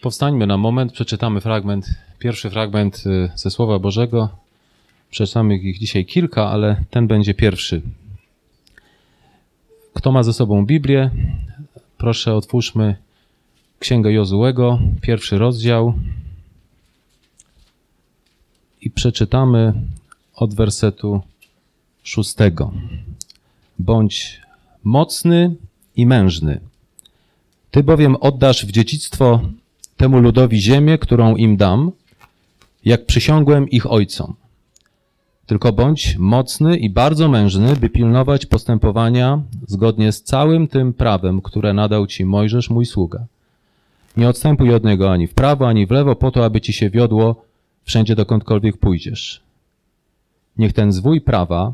Powstańmy na moment, przeczytamy fragment, pierwszy fragment y, ze Słowa Bożego. Przeczytamy ich dzisiaj kilka, ale ten będzie pierwszy. Kto ma ze sobą Biblię, proszę otwórzmy Księgę Jozułego, pierwszy rozdział i przeczytamy od wersetu szóstego. Bądź mocny i mężny. Ty bowiem oddasz w dziedzictwo temu ludowi ziemię, którą im dam, jak przysiągłem ich ojcom. Tylko bądź mocny i bardzo mężny, by pilnować postępowania zgodnie z całym tym prawem, które nadał ci Mojżesz, mój sługa. Nie odstępuj od niego ani w prawo, ani w lewo, po to, aby ci się wiodło wszędzie, dokądkolwiek pójdziesz. Niech ten zwój prawa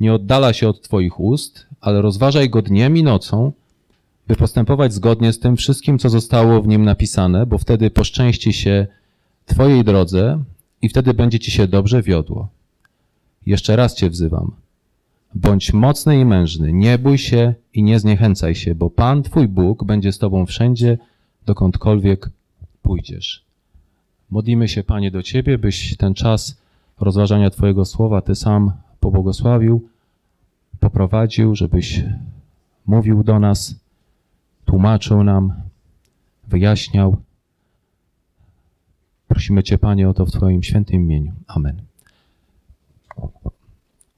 nie oddala się od twoich ust, ale rozważaj go dniem i nocą, by postępować zgodnie z tym wszystkim, co zostało w nim napisane, bo wtedy poszczęści się Twojej drodze i wtedy będzie Ci się dobrze wiodło. Jeszcze raz Cię wzywam. Bądź mocny i mężny, nie bój się i nie zniechęcaj się, bo Pan Twój Bóg będzie z Tobą wszędzie, dokądkolwiek pójdziesz. Modlimy się, Panie, do Ciebie, byś ten czas rozważania Twojego słowa Ty sam pobłogosławił, poprowadził, żebyś mówił do nas, tłumaczył nam, wyjaśniał. Prosimy Cię, Panie, o to w Twoim świętym imieniu. Amen.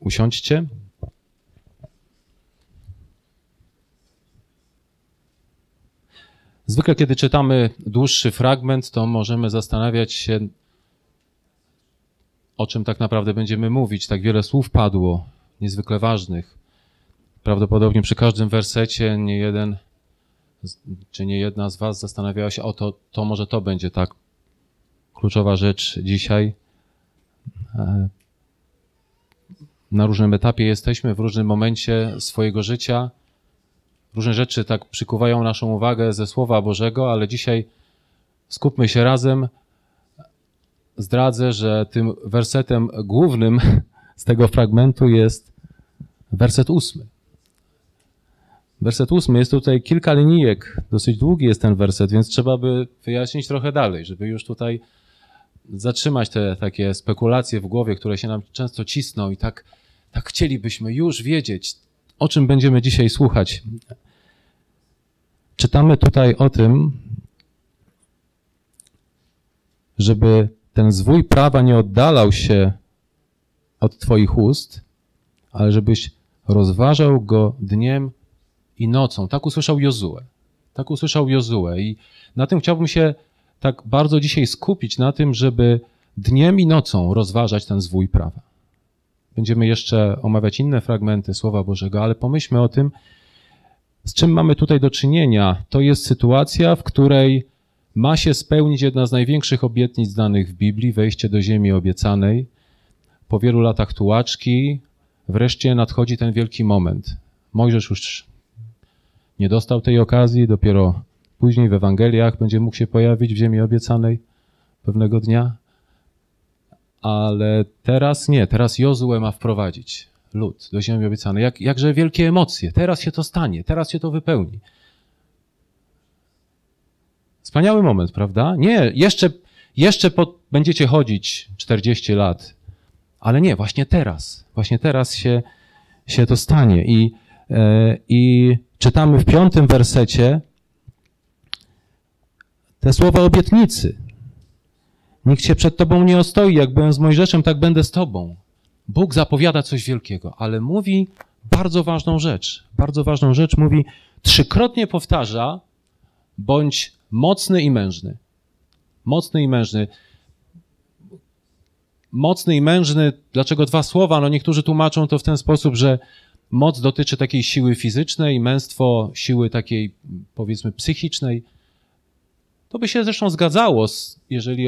Usiądźcie. Zwykle, kiedy czytamy dłuższy fragment, to możemy zastanawiać się, o czym tak naprawdę będziemy mówić. Tak wiele słów padło, niezwykle ważnych. Prawdopodobnie przy każdym wersecie nie jeden czy nie jedna z Was zastanawiała się o to, to może to będzie tak kluczowa rzecz dzisiaj. E, na różnym etapie jesteśmy, w różnym momencie swojego życia. Różne rzeczy tak przykuwają naszą uwagę ze Słowa Bożego, ale dzisiaj skupmy się razem. Zdradzę, że tym wersetem głównym z tego fragmentu jest werset ósmy. Werset ósmy jest tutaj kilka linijek, dosyć długi jest ten werset, więc trzeba by wyjaśnić trochę dalej, żeby już tutaj zatrzymać te takie spekulacje w głowie, które się nam często cisną i tak, tak chcielibyśmy już wiedzieć, o czym będziemy dzisiaj słuchać. Czytamy tutaj o tym, żeby ten zwój prawa nie oddalał się od Twoich ust, ale żebyś rozważał go dniem i nocą. Tak usłyszał Jozue. Tak usłyszał Jozue. I na tym chciałbym się tak bardzo dzisiaj skupić, na tym, żeby dniem i nocą rozważać ten zwój prawa. Będziemy jeszcze omawiać inne fragmenty Słowa Bożego, ale pomyślmy o tym, z czym mamy tutaj do czynienia. To jest sytuacja, w której ma się spełnić jedna z największych obietnic danych w Biblii, wejście do ziemi obiecanej. Po wielu latach tułaczki wreszcie nadchodzi ten wielki moment. Mojżesz już nie dostał tej okazji, dopiero później w Ewangeliach będzie mógł się pojawić w ziemi obiecanej pewnego dnia. Ale teraz nie, teraz Jozue ma wprowadzić lud do ziemi obiecanej. Jak, jakże wielkie emocje, teraz się to stanie, teraz się to wypełni. Wspaniały moment, prawda? Nie, jeszcze, jeszcze będziecie chodzić 40 lat, ale nie, właśnie teraz, właśnie teraz się, się to stanie. I, i czytamy w piątym wersecie te słowa obietnicy. Nikt się przed tobą nie ostoi, jak byłem z Mojżeszem, tak będę z tobą. Bóg zapowiada coś wielkiego, ale mówi bardzo ważną rzecz. Bardzo ważną rzecz mówi, trzykrotnie powtarza, bądź mocny i mężny. Mocny i mężny. Mocny i mężny, dlaczego dwa słowa? No niektórzy tłumaczą to w ten sposób, że moc dotyczy takiej siły fizycznej, męstwo siły takiej, powiedzmy, psychicznej. To by się zresztą zgadzało, jeżeli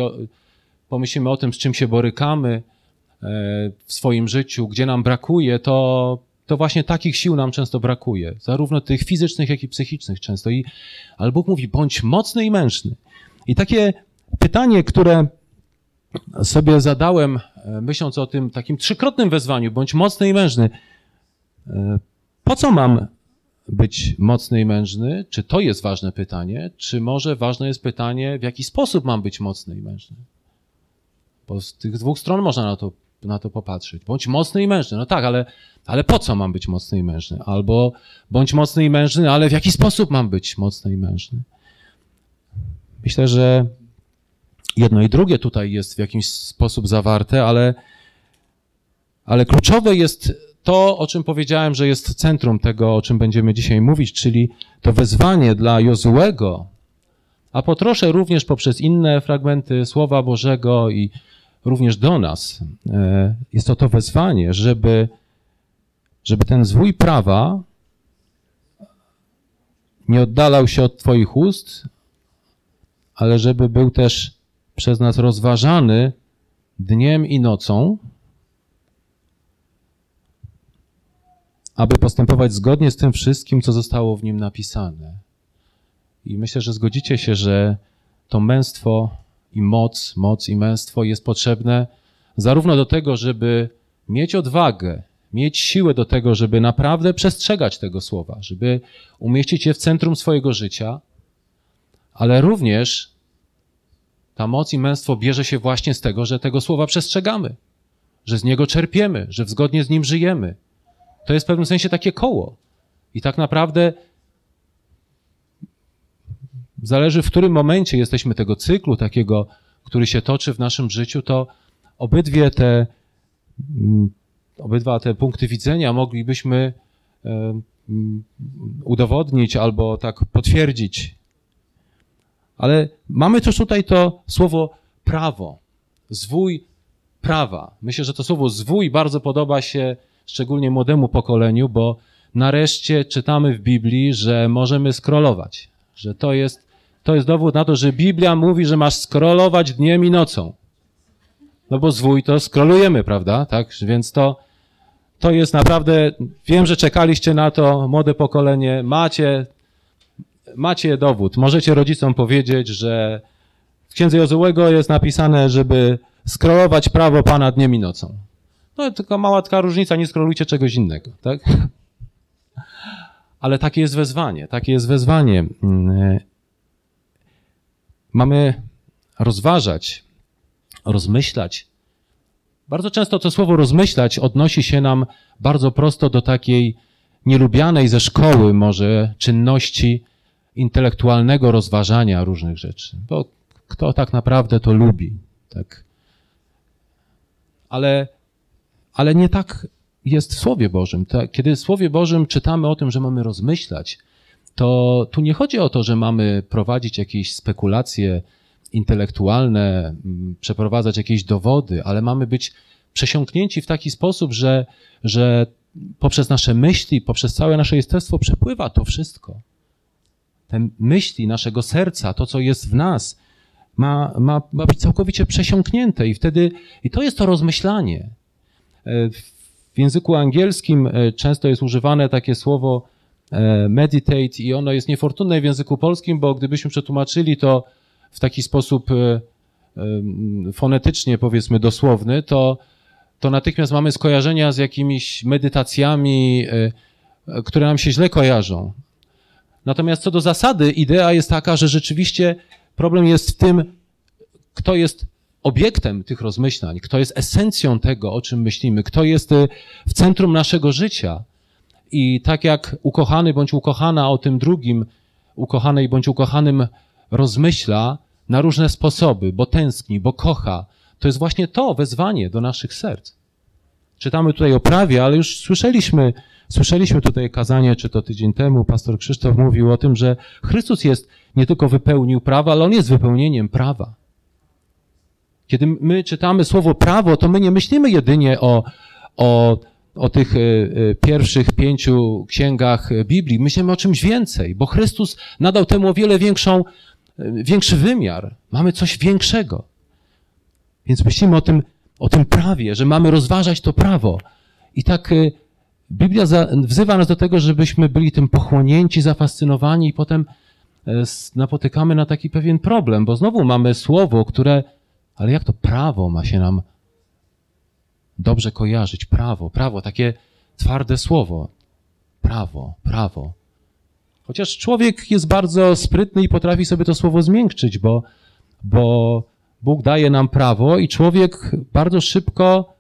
pomyślimy o tym, z czym się borykamy e, w swoim życiu, gdzie nam brakuje, to, to właśnie takich sił nam często brakuje, zarówno tych fizycznych, jak i psychicznych często. I, ale Bóg mówi, bądź mocny i mężny. I takie pytanie, które sobie zadałem, e, myśląc o tym takim trzykrotnym wezwaniu, bądź mocny i mężny, po co mam być mocny i mężny? Czy to jest ważne pytanie? Czy może ważne jest pytanie, w jaki sposób mam być mocny i mężny? Bo z tych dwóch stron można na to, na to popatrzeć. Bądź mocny i mężny. No tak, ale, ale po co mam być mocny i mężny? Albo bądź mocny i mężny, ale w jaki sposób mam być mocny i mężny? Myślę, że jedno i drugie tutaj jest w jakiś sposób zawarte, ale, ale kluczowe jest to, o czym powiedziałem, że jest centrum tego, o czym będziemy dzisiaj mówić, czyli to wezwanie dla Jozułego, a po trosze również poprzez inne fragmenty Słowa Bożego i również do nas, e, jest to to wezwanie, żeby, żeby ten zwój prawa nie oddalał się od Twoich ust, ale żeby był też przez nas rozważany dniem i nocą, aby postępować zgodnie z tym wszystkim, co zostało w nim napisane. I myślę, że zgodzicie się, że to męstwo i moc, moc i męstwo jest potrzebne zarówno do tego, żeby mieć odwagę, mieć siłę do tego, żeby naprawdę przestrzegać tego słowa, żeby umieścić je w centrum swojego życia, ale również ta moc i męstwo bierze się właśnie z tego, że tego słowa przestrzegamy, że z niego czerpiemy, że zgodnie z nim żyjemy. To jest w pewnym sensie takie koło. I tak naprawdę zależy, w którym momencie jesteśmy tego cyklu takiego, który się toczy w naszym życiu, to obydwie te, mm, obydwa te punkty widzenia moglibyśmy udowodnić albo tak potwierdzić. Ale mamy też tutaj to słowo prawo, zwój prawa. Myślę, że to słowo zwój bardzo podoba się szczególnie młodemu pokoleniu, bo nareszcie czytamy w Biblii, że możemy scrollować, że to jest, to jest dowód na to, że Biblia mówi, że masz scrollować dniem i nocą. No bo zwój to scrollujemy, prawda? Tak, więc to, to jest naprawdę, wiem, że czekaliście na to, młode pokolenie, macie, macie dowód. Możecie rodzicom powiedzieć, że w Księdze Jozułego jest napisane, żeby scrollować prawo Pana dniem i nocą. No tylko mała taka różnica, nie skrolujcie czegoś innego, tak? Ale takie jest wezwanie, takie jest wezwanie. Mm, mamy rozważać, rozmyślać. Bardzo często to słowo rozmyślać odnosi się nam bardzo prosto do takiej nielubianej ze szkoły może czynności intelektualnego rozważania różnych rzeczy. Bo kto tak naprawdę to lubi, tak? Ale ale nie tak jest w Słowie Bożym. Kiedy w Słowie Bożym czytamy o tym, że mamy rozmyślać, to tu nie chodzi o to, że mamy prowadzić jakieś spekulacje intelektualne, mm, przeprowadzać jakieś dowody, ale mamy być przesiąknięci w taki sposób, że, że poprzez nasze myśli, poprzez całe nasze jestestwo przepływa to wszystko. Te myśli naszego serca, to co jest w nas, ma, ma, ma być całkowicie przesiąknięte i wtedy, i to jest to rozmyślanie. W języku angielskim e, często jest używane takie słowo e, meditate i ono jest niefortunne w języku polskim, bo gdybyśmy przetłumaczyli to w taki sposób e, fonetycznie, powiedzmy, dosłowny, to, to natychmiast mamy skojarzenia z jakimiś medytacjami, które nam się źle kojarzą. Natomiast co do zasady, idea jest taka, że rzeczywiście problem jest w tym, kto jest obiektem tych rozmyślań, kto jest esencją tego, o czym myślimy, kto jest y, w centrum naszego życia. I tak jak ukochany bądź ukochana o tym drugim, ukochanej bądź ukochanym rozmyśla na różne sposoby, bo tęskni, bo kocha, to jest właśnie to wezwanie do naszych serc. Czytamy tutaj o prawie, ale już słyszeliśmy, słyszeliśmy tutaj kazanie, czy to tydzień temu, pastor Krzysztof mówił o tym, że Chrystus jest, nie tylko wypełnił prawa, ale on jest wypełnieniem prawa. Kiedy my czytamy słowo prawo, to my nie myślimy jedynie o, o, o tych e, e, pierwszych pięciu księgach Biblii. Myślimy o czymś więcej, bo Chrystus nadał temu o wiele większą, e, większy wymiar. Mamy coś większego. Więc myślimy o tym, o tym prawie, że mamy rozważać to prawo. I tak Biblia wzywa nas do tego, żebyśmy byli tym pochłonięci, zafascynowani i potem napotykamy na taki pewien problem, bo znowu mamy słowo, które ale jak to prawo ma się nam dobrze kojarzyć? Prawo, prawo, takie twarde słowo. Prawo, prawo. Chociaż człowiek jest bardzo sprytny i potrafi sobie to słowo zmiękczyć, bo, bo Bóg daje nam prawo i człowiek bardzo szybko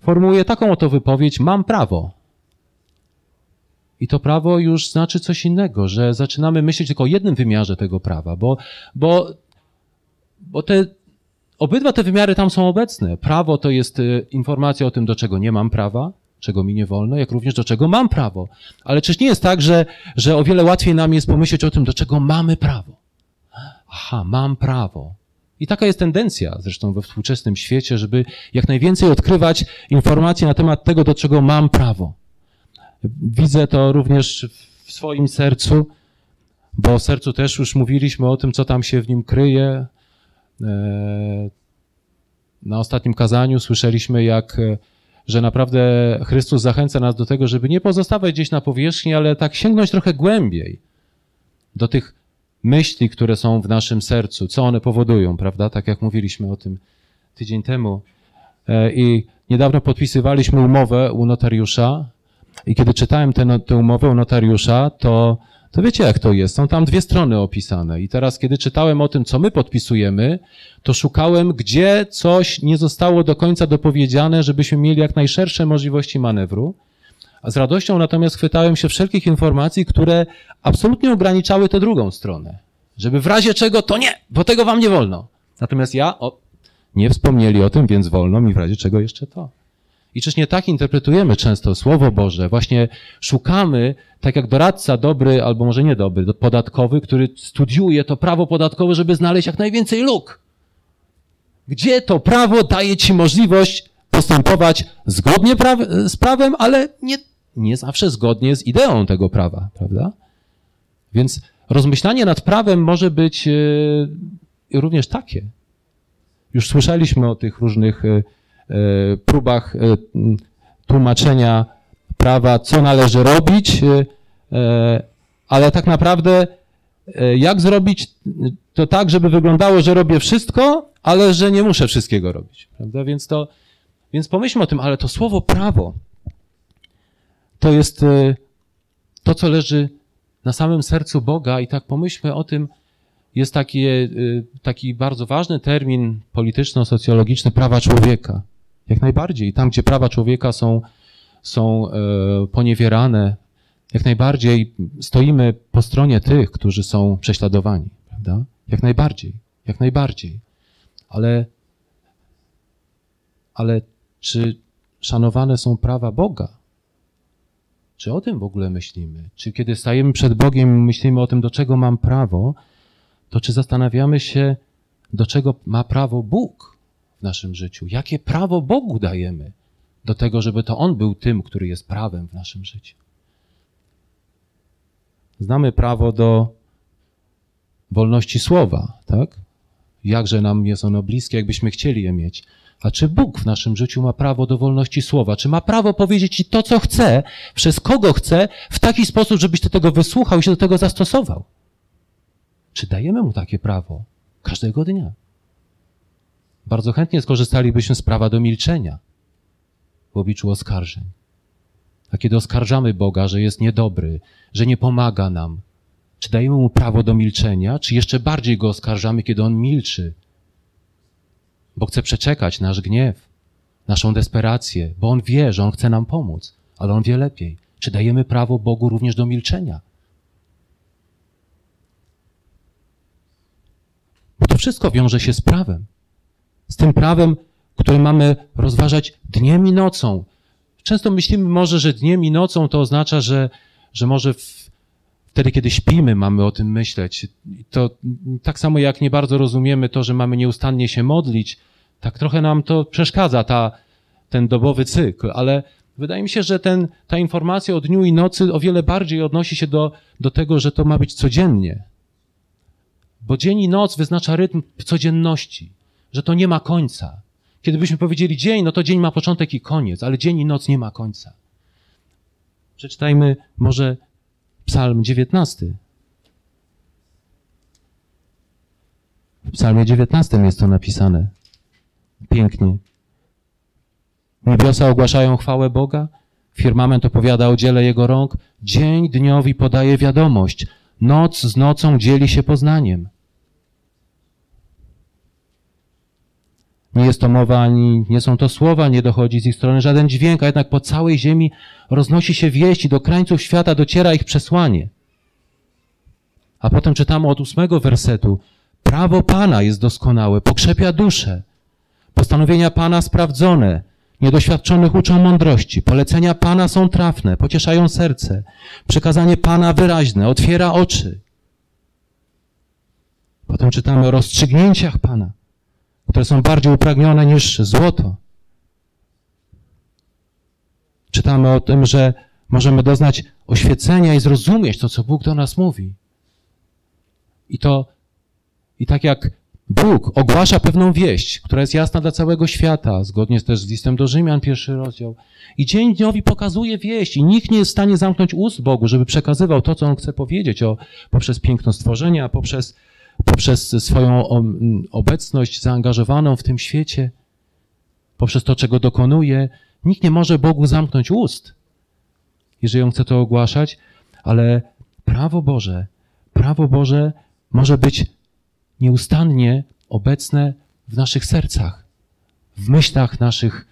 formułuje taką oto wypowiedź: Mam prawo. I to prawo już znaczy coś innego, że zaczynamy myśleć tylko o jednym wymiarze tego prawa, bo, bo, bo te, obydwa te wymiary tam są obecne. Prawo to jest y, informacja o tym, do czego nie mam prawa, czego mi nie wolno, jak również do czego mam prawo. Ale czyż nie jest tak, że, że o wiele łatwiej nam jest pomyśleć o tym, do czego mamy prawo? Aha, mam prawo. I taka jest tendencja zresztą we współczesnym świecie, żeby jak najwięcej odkrywać informacji na temat tego, do czego mam prawo. Widzę to również w swoim sercu, bo w sercu też już mówiliśmy o tym, co tam się w nim kryje. E, na ostatnim kazaniu słyszeliśmy, jak, e, że naprawdę Chrystus zachęca nas do tego, żeby nie pozostawać gdzieś na powierzchni, ale tak sięgnąć trochę głębiej do tych myśli, które są w naszym sercu, co one powodują, prawda? Tak jak mówiliśmy o tym tydzień temu. E, I niedawno podpisywaliśmy umowę u notariusza i kiedy czytałem tę, tę umowę u notariusza, to, to wiecie jak to jest. Są tam dwie strony opisane. I teraz, kiedy czytałem o tym, co my podpisujemy, to szukałem, gdzie coś nie zostało do końca dopowiedziane, żebyśmy mieli jak najszersze możliwości manewru. A z radością natomiast chwytałem się wszelkich informacji, które absolutnie ograniczały tę drugą stronę. Żeby w razie czego to nie, bo tego wam nie wolno. Natomiast ja, o, nie wspomnieli o tym, więc wolno mi w razie czego jeszcze to. I czyż nie tak interpretujemy często Słowo Boże? Właśnie szukamy, tak jak doradca dobry, albo może niedobry, podatkowy, który studiuje to prawo podatkowe, żeby znaleźć jak najwięcej luk. Gdzie to prawo daje ci możliwość postępować zgodnie pra- z prawem, ale nie, nie zawsze zgodnie z ideą tego prawa, prawda? Więc rozmyślanie nad prawem może być yy, również takie. Już słyszeliśmy o tych różnych E, próbach e, tłumaczenia prawa, co należy robić, e, ale tak naprawdę jak zrobić to tak, żeby wyglądało, że robię wszystko, ale że nie muszę wszystkiego robić. Prawda? Więc, to, więc pomyślmy o tym, ale to słowo prawo to jest to, co leży na samym sercu Boga i tak pomyślmy o tym, jest taki, taki bardzo ważny termin polityczno-socjologiczny prawa człowieka. Jak najbardziej. Tam, gdzie prawa człowieka są, są e, poniewierane, jak najbardziej stoimy po stronie tych, którzy są prześladowani, prawda? Jak najbardziej, jak najbardziej. Ale, ale czy szanowane są prawa Boga? Czy o tym w ogóle myślimy? Czy kiedy stajemy przed Bogiem, myślimy o tym, do czego mam prawo, to czy zastanawiamy się, do czego ma prawo Bóg? W naszym życiu? Jakie prawo Bogu dajemy do tego, żeby to On był tym, który jest prawem w naszym życiu? Znamy prawo do wolności słowa, tak? Jakże nam jest ono bliskie, jakbyśmy chcieli je mieć. A czy Bóg w naszym życiu ma prawo do wolności słowa? Czy ma prawo powiedzieć ci to, co chce, przez kogo chce, w taki sposób, żebyś ty tego wysłuchał i się do tego zastosował? Czy dajemy mu takie prawo każdego dnia? Bardzo chętnie skorzystalibyśmy z prawa do milczenia w obliczu oskarżeń. A kiedy oskarżamy Boga, że jest niedobry, że nie pomaga nam, czy dajemy mu prawo do milczenia, czy jeszcze bardziej go oskarżamy, kiedy on milczy, bo chce przeczekać nasz gniew, naszą desperację, bo on wie, że on chce nam pomóc, ale on wie lepiej. Czy dajemy prawo Bogu również do milczenia? Bo to wszystko wiąże się z prawem z tym prawem, które mamy rozważać dniem i nocą. Często myślimy może, że dniem i nocą to oznacza, że, że może w, wtedy, kiedy śpimy, mamy o tym myśleć. To tak samo jak nie bardzo rozumiemy to, że mamy nieustannie się modlić, tak trochę nam to przeszkadza, ta, ten dobowy cykl, ale wydaje mi się, że ten, ta informacja o dniu i nocy o wiele bardziej odnosi się do, do tego, że to ma być codziennie. Bo dzień i noc wyznacza rytm codzienności że to nie ma końca. Kiedy byśmy powiedzieli dzień, no to dzień ma początek i koniec, ale dzień i noc nie ma końca. Przeczytajmy może Psalm 19. W Psalmie 19 jest to napisane. Pięknie. Niebiosa ogłaszają chwałę Boga, Firmament opowiada o dziele jego rąk. Dzień dniowi podaje wiadomość. Noc z nocą dzieli się poznaniem. Nie jest to mowa ani nie są to słowa, nie dochodzi z ich strony żaden dźwięk, a jednak po całej ziemi roznosi się wieść i do krańców świata dociera ich przesłanie. A potem czytamy od ósmego wersetu. Prawo Pana jest doskonałe, pokrzepia duszę. Postanowienia Pana sprawdzone, niedoświadczonych uczą mądrości. Polecenia Pana są trafne, pocieszają serce. Przekazanie Pana wyraźne, otwiera oczy. Potem czytamy o rozstrzygnięciach Pana, które są bardziej upragnione niż złoto. Czytamy o tym, że możemy doznać oświecenia i zrozumieć to, co Bóg do nas mówi. I to, i tak jak Bóg ogłasza pewną wieść, która jest jasna dla całego świata, zgodnie też z listem do Rzymian, pierwszy rozdział. I dzień dniowi pokazuje wieść i nikt nie jest w stanie zamknąć ust Bogu, żeby przekazywał to, co On chce powiedzieć o, poprzez piękno stworzenia, poprzez, poprzez swoją obecność zaangażowaną w tym świecie, poprzez to, czego dokonuje. Nikt nie może Bogu zamknąć ust, jeżeli On chce to ogłaszać, ale prawo Boże, prawo Boże może być nieustannie obecne w naszych sercach, w myślach naszych,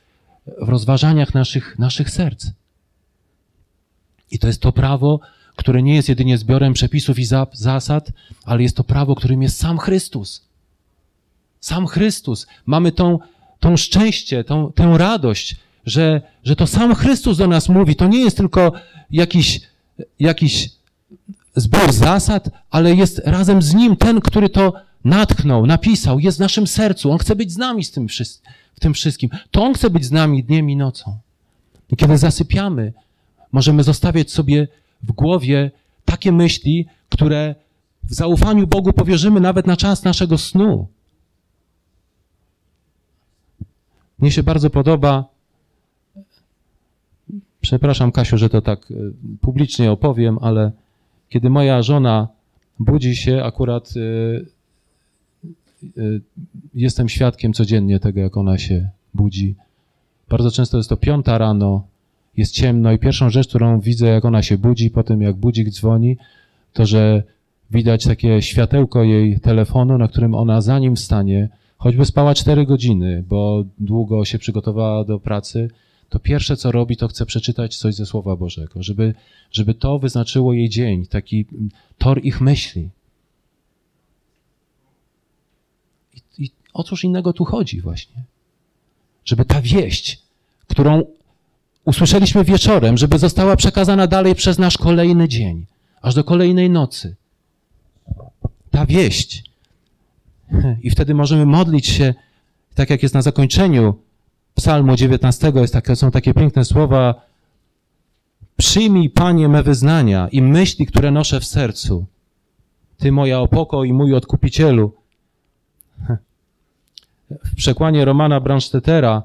w rozważaniach naszych, naszych serc. I to jest to prawo, które nie jest jedynie zbiorem przepisów i zasad, ale jest to prawo, którym jest sam Chrystus. Sam Chrystus. Mamy tą, tą szczęście, tą, tę radość, że, że to sam Chrystus do nas mówi. To nie jest tylko jakiś, jakiś zbiór zasad, ale jest razem z Nim ten, który to natchnął, napisał, jest w naszym sercu. On chce być z nami z tym, w tym wszystkim. To On chce być z nami dniem i nocą. I kiedy zasypiamy, możemy zostawiać sobie w głowie takie myśli, które w zaufaniu Bogu powierzymy nawet na czas naszego snu. Mnie się bardzo podoba, przepraszam Kasiu, że to tak e, publicznie opowiem, ale kiedy moja żona budzi się, akurat y, y, jestem świadkiem codziennie tego, jak ona się budzi. Bardzo często jest to piąta rano, jest ciemno i pierwszą rzecz, którą widzę, jak ona się budzi, po tym jak budzik dzwoni, to że widać takie światełko jej telefonu, na którym ona zanim wstanie, choćby spała cztery godziny, bo długo się przygotowała do pracy, to pierwsze, co robi, to chce przeczytać coś ze Słowa Bożego, żeby, żeby to wyznaczyło jej dzień, taki tor ich myśli. I, I o cóż innego tu chodzi właśnie? Żeby ta wieść, którą usłyszeliśmy wieczorem, żeby została przekazana dalej przez nasz kolejny dzień, aż do kolejnej nocy. Ta wieść. I wtedy możemy modlić się, tak jak jest na zakończeniu psalmu 19 jest takie, są takie piękne słowa Przyjmij, Panie, me wyznania i myśli, które noszę w sercu. Ty moja opoko i mój odkupicielu. W przekłanie Romana Bransztetera,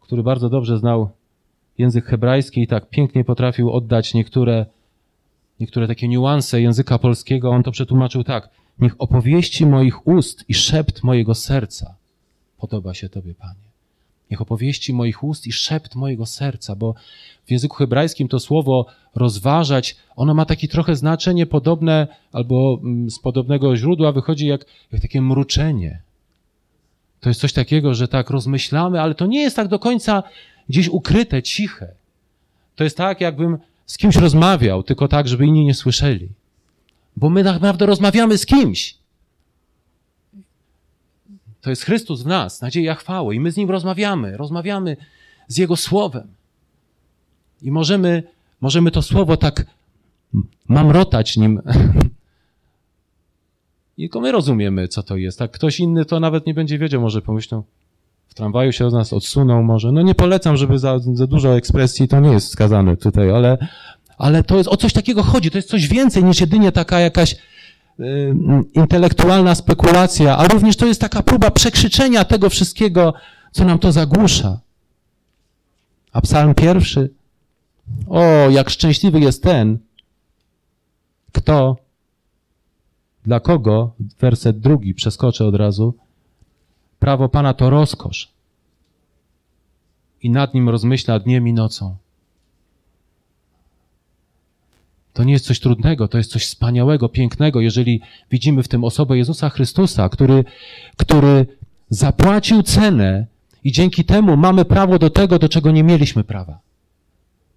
który bardzo dobrze znał język hebrajski i tak pięknie potrafił oddać niektóre, niektóre takie niuanse języka polskiego, on to przetłumaczył tak. Niech opowieści moich ust i szept mojego serca podoba się Tobie, Panie. Niech opowieści moich ust i szept mojego serca, bo w języku hebrajskim to słowo rozważać, ono ma takie trochę znaczenie podobne, albo mm, z podobnego źródła wychodzi jak, jak takie mruczenie. To jest coś takiego, że tak rozmyślamy, ale to nie jest tak do końca gdzieś ukryte, ciche. To jest tak, jakbym z kimś rozmawiał, tylko tak, żeby inni nie słyszeli. Bo my tak naprawdę rozmawiamy z kimś. To jest Chrystus w nas, nadzieja chwały. I my z Nim rozmawiamy, rozmawiamy z Jego Słowem. I możemy, możemy to Słowo tak mamrotać nim. I tylko my rozumiemy, co to jest. Tak ktoś inny to nawet nie będzie wiedział, może pomyślą, w tramwaju się od nas odsunął może. No nie polecam, żeby za, za dużo ekspresji, to nie jest wskazane tutaj, ale, ale to jest, o coś takiego chodzi. To jest coś więcej niż jedynie taka jakaś Y, intelektualna spekulacja, a również to jest taka próba przekrzyczenia tego wszystkiego, co nam to zagłusza. A psalm pierwszy, o, jak szczęśliwy jest ten, kto, dla kogo, werset drugi, przeskoczę od razu, prawo Pana to rozkosz i nad nim rozmyśla dniem i nocą. To nie jest coś trudnego, to jest coś wspaniałego, pięknego, jeżeli widzimy w tym osobę Jezusa Chrystusa, który, który zapłacił cenę i dzięki temu mamy prawo do tego, do czego nie mieliśmy prawa.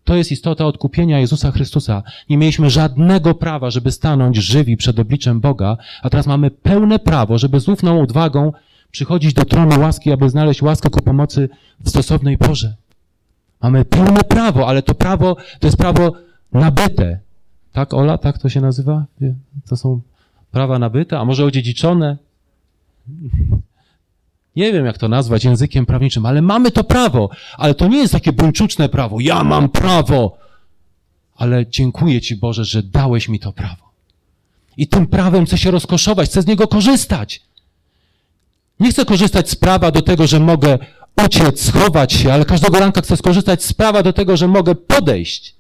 To jest istota odkupienia Jezusa Chrystusa. Nie mieliśmy żadnego prawa, żeby stanąć żywi przed obliczem Boga, a teraz mamy pełne prawo, żeby z ufną odwagą przychodzić do tronu łaski, aby znaleźć łaskę ku pomocy w stosownej porze. Mamy pełne prawo, ale to prawo to jest prawo nabyte. Tak, Ola? Tak to się nazywa? To są prawa nabyte, a może odziedziczone? Nie wiem, jak to nazwać językiem prawniczym, ale mamy to prawo. Ale to nie jest takie buńczuczne prawo. Ja mam prawo. Ale dziękuję Ci, Boże, że dałeś mi to prawo. I tym prawem chcę się rozkoszować, chcę z niego korzystać. Nie chcę korzystać z prawa do tego, że mogę uciec, schować się, ale każdego ranka chcę skorzystać z prawa do tego, że mogę podejść.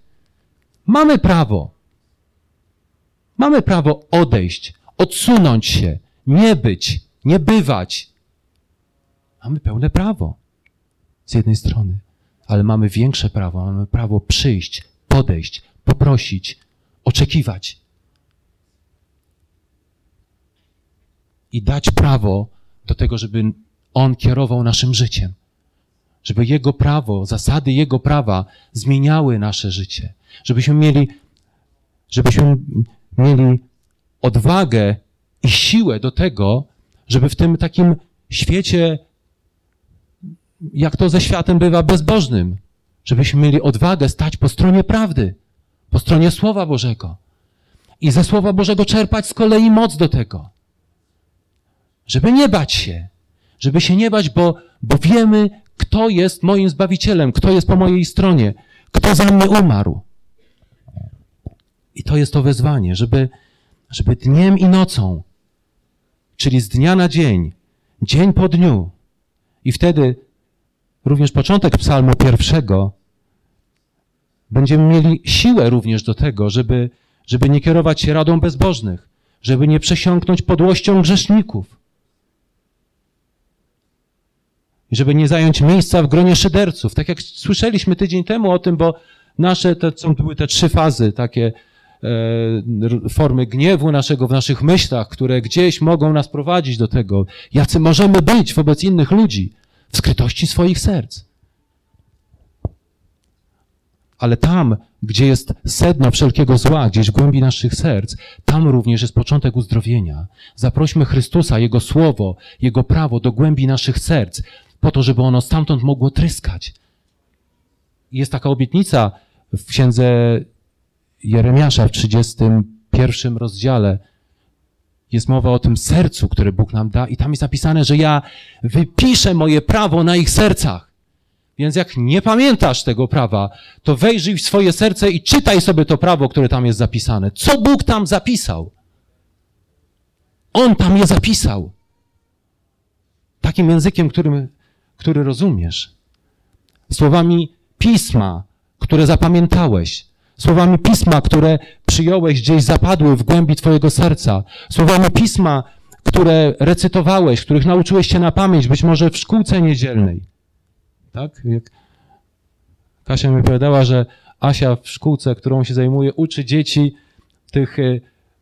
Mamy prawo. Mamy prawo odejść, odsunąć się, nie być, nie bywać. Mamy pełne prawo z jednej strony, ale mamy większe prawo. Mamy prawo przyjść, podejść, poprosić, oczekiwać. I dać prawo do tego, żeby On kierował naszym życiem. Żeby Jego prawo, zasady Jego prawa zmieniały nasze życie. Żebyśmy mieli, żebyśmy mieli odwagę i siłę do tego, żeby w tym takim świecie, jak to ze światem bywa bezbożnym, żebyśmy mieli odwagę stać po stronie prawdy, po stronie Słowa Bożego. I ze Słowa Bożego czerpać z kolei moc do tego. Żeby nie bać się, żeby się nie bać, bo, bo wiemy, kto jest moim Zbawicielem, kto jest po mojej stronie, kto za mnie umarł. I to jest to wezwanie, żeby, żeby dniem i nocą, czyli z dnia na dzień, dzień po dniu, i wtedy również początek psalmu pierwszego, będziemy mieli siłę również do tego, żeby, żeby nie kierować się radą bezbożnych, żeby nie przesiąknąć podłością grzeszników, i żeby nie zająć miejsca w gronie szyderców. Tak jak słyszeliśmy tydzień temu o tym, bo nasze, to są były te trzy fazy, takie e, formy gniewu naszego w naszych myślach, które gdzieś mogą nas prowadzić do tego, jacy możemy być wobec innych ludzi w skrytości swoich serc. Ale tam, gdzie jest sedno wszelkiego zła, gdzieś w głębi naszych serc, tam również jest początek uzdrowienia. Zaprośmy Chrystusa, Jego Słowo, Jego prawo do głębi naszych serc po to, żeby ono stamtąd mogło tryskać. Jest taka obietnica w księdze Jeremiasza w 31 rozdziale. Jest mowa o tym sercu, które Bóg nam da, i tam jest napisane, że ja wypiszę moje prawo na ich sercach. Więc jak nie pamiętasz tego prawa, to wejrzyj w swoje serce i czytaj sobie to prawo, które tam jest zapisane. Co Bóg tam zapisał? On tam je zapisał. Takim językiem, którym który rozumiesz. Słowami pisma, które zapamiętałeś. Słowami pisma, które przyjąłeś gdzieś zapadły w głębi Twojego serca. Słowami pisma, które recytowałeś, których nauczyłeś się na pamięć, być może w szkółce niedzielnej. Tak? Jak Kasia mi opowiadała, że Asia w szkółce, którą się zajmuje, uczy dzieci tych e,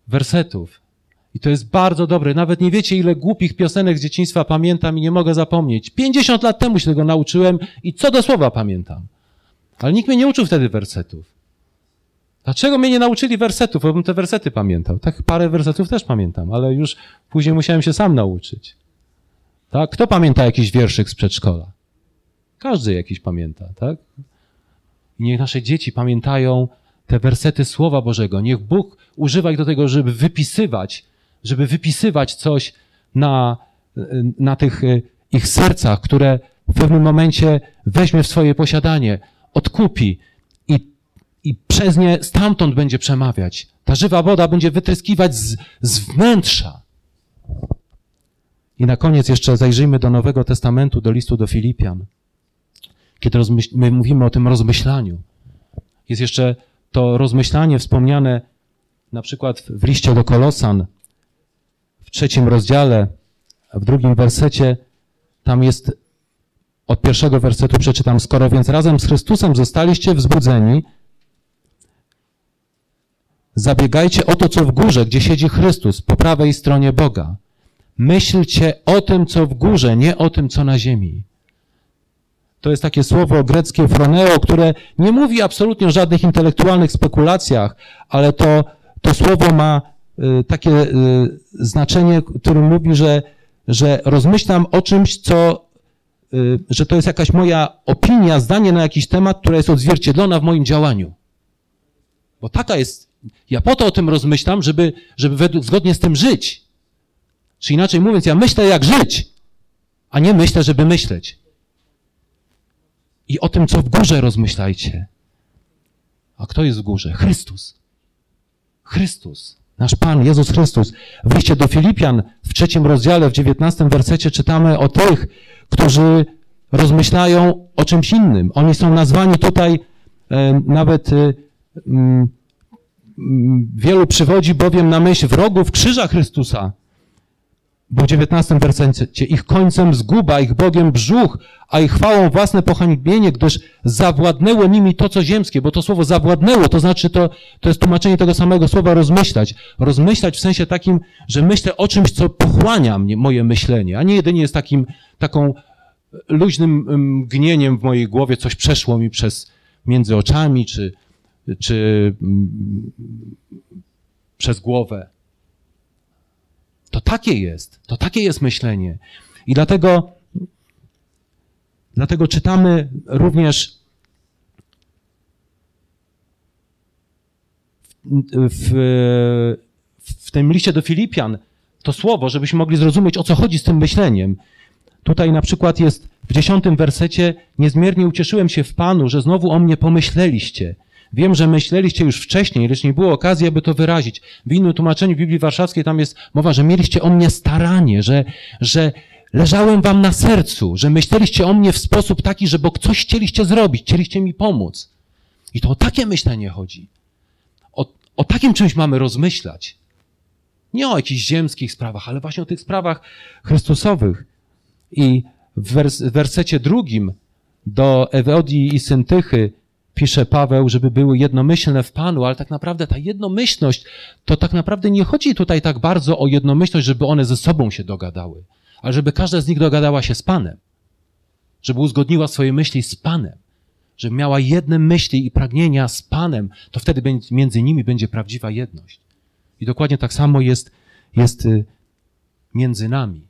wersetów. I to jest bardzo dobre. Nawet nie wiecie, ile głupich piosenek z dzieciństwa pamiętam i nie mogę zapomnieć. 50 lat temu się tego nauczyłem i co do słowa pamiętam. Ale nikt mnie nie uczył wtedy wersetów. Dlaczego mnie nie nauczyli wersetów? Bo bym te wersety pamiętał. Tak parę wersetów też pamiętam, ale już później musiałem się sam nauczyć. Tak? Kto pamięta jakiś wierszyk z przedszkola? Każdy jakiś pamięta, tak? I niech nasze dzieci pamiętają te wersety Słowa Bożego. Niech Bóg używa ich do tego, żeby wypisywać żeby wypisywać coś na, na tych e, ich sercach, które w pewnym momencie weźmie w swoje posiadanie, odkupi i, i przez nie stamtąd będzie przemawiać. Ta żywa woda będzie wytryskiwać z, z wnętrza. I na koniec jeszcze zajrzyjmy do Nowego Testamentu, do listu do Filipian. Kiedy my mówimy o tym rozmyślaniu, jest jeszcze to rozmyślanie wspomniane na przykład w liście do Kolosan, w trzecim rozdziale, w drugim wersecie, tam jest od pierwszego wersetu przeczytam, skoro więc razem z Chrystusem zostaliście wzbudzeni, Zabiegajcie o to, co w górze, gdzie siedzi Chrystus, po prawej stronie Boga. Myślcie o tym, co w górze, nie o tym, co na ziemi. To jest takie słowo greckie froneo, które nie mówi absolutnie o żadnych intelektualnych spekulacjach, ale to, to słowo ma takie y, znaczenie, które mówi, że, że rozmyślam o czymś, co, y, że to jest jakaś moja opinia, zdanie na jakiś temat, która jest odzwierciedlona w moim działaniu. Bo taka jest, ja po to o tym rozmyślam, żeby, żeby według, zgodnie z tym żyć. Czy inaczej mówiąc, ja myślę jak żyć, a nie myślę, żeby myśleć. I o tym, co w górze rozmyślajcie. A kto jest w górze? Chrystus. Chrystus. Nasz Pan, Jezus Chrystus. W liście do Filipian w trzecim rozdziale, w dziewiętnastym wersecie czytamy o tych, którzy rozmyślają o czymś innym. Oni są nazwani tutaj e, nawet e, mm, wielu przywodzi bowiem na myśl wrogów krzyża Chrystusa. Bo w dziewiętnastym wersecie ich końcem zguba, ich Bogiem brzuch, a ich chwałą własne pohańbienie, gdyż zawładnęło nimi to, co ziemskie, bo to słowo zawładnęło, to znaczy to, to jest tłumaczenie tego samego słowa rozmyślać. Rozmyślać w sensie takim, że myślę o czymś, co pochłania mnie, moje myślenie, a nie jedynie jest takim, taką luźnym mgnieniem w mojej głowie, coś przeszło mi przez między oczami, czy, czy mm, przez głowę. Takie jest, to takie jest myślenie. I dlatego, dlatego czytamy również w, w tym liście do Filipian to słowo, żebyśmy mogli zrozumieć, o co chodzi z tym myśleniem. Tutaj na przykład jest w dziesiątym wersecie, niezmiernie ucieszyłem się w Panu, że znowu o mnie pomyśleliście. Wiem, że myśleliście już wcześniej, lecz nie było okazji, aby to wyrazić. W innym tłumaczeniu Biblii Warszawskiej tam jest mowa, że mieliście o mnie staranie, że, że leżałem wam na sercu, że myśleliście o mnie w sposób taki, że bo coś chcieliście zrobić, chcieliście mi pomóc. I to o takie myślenie chodzi. O, o takim czymś mamy rozmyślać. Nie o jakichś ziemskich sprawach, ale właśnie o tych sprawach Chrystusowych. I w wers wersecie drugim do Ewodii i Syntychy pisze Paweł, żeby były jednomyślne w Panu, ale tak naprawdę ta jednomyślność, to tak naprawdę nie chodzi tutaj tak bardzo o jednomyślność, żeby one ze sobą się dogadały, ale żeby każda z nich dogadała się z Panem, żeby uzgodniła swoje myśli z Panem, żeby miała jedne myśli i pragnienia z Panem, to wtedy między nimi będzie prawdziwa jedność. I dokładnie tak samo jest, jest y, między nami.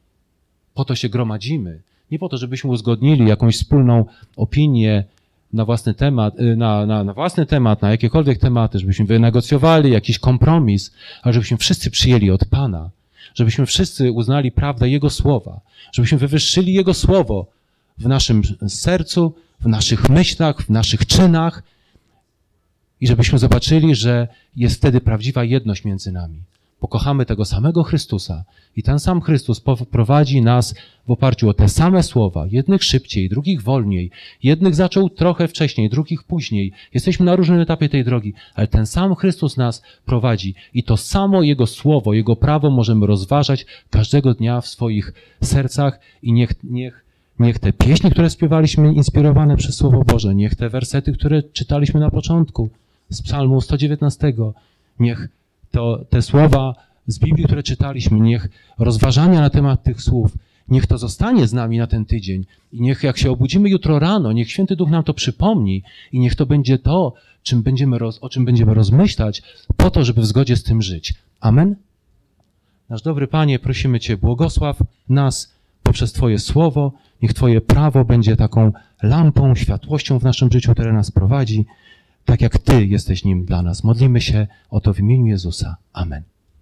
Po to się gromadzimy. Nie po to, żebyśmy uzgodnili jakąś wspólną opinię, na własny temat, y, na, na, na własny temat, na jakiekolwiek tematy, żebyśmy wynegocjowali jakiś kompromis, ale żebyśmy wszyscy przyjęli od Pana, żebyśmy wszyscy uznali prawdę Jego słowa, żebyśmy wywyższyli Jego słowo w naszym sercu, w naszych myślach, w naszych czynach i żebyśmy zobaczyli, że jest wtedy prawdziwa jedność między nami pokochamy tego samego Chrystusa i ten sam Chrystus prowadzi nas w oparciu o te same słowa, jednych szybciej, drugich wolniej, jednych zaczął trochę wcześniej, drugich później. Jesteśmy na różnym etapie tej drogi, ale ten sam Chrystus nas prowadzi i to samo Jego słowo, Jego prawo możemy rozważać każdego dnia w swoich sercach i niech, niech Niech te pieśni, które śpiewaliśmy, inspirowane przez Słowo Boże, niech te wersety, które czytaliśmy na początku z Psalmu 119, niech to te słowa z Biblii, które czytaliśmy, niech rozważania na temat tych słów, niech to zostanie z nami na ten tydzień i niech jak się obudzimy jutro rano, niech Święty Duch nam to przypomni i niech to będzie to, czym będziemy roz, o czym będziemy rozmyślać, po to, żeby w zgodzie z tym żyć. Amen? Nasz dobry Panie, prosimy Cię, błogosław nas poprzez Twoje słowo, niech Twoje prawo będzie taką lampą, światłością w naszym życiu, które nas prowadzi tak jak Ty jesteś nim dla nas. Modlimy się o to w imieniu Jezusa. Amen.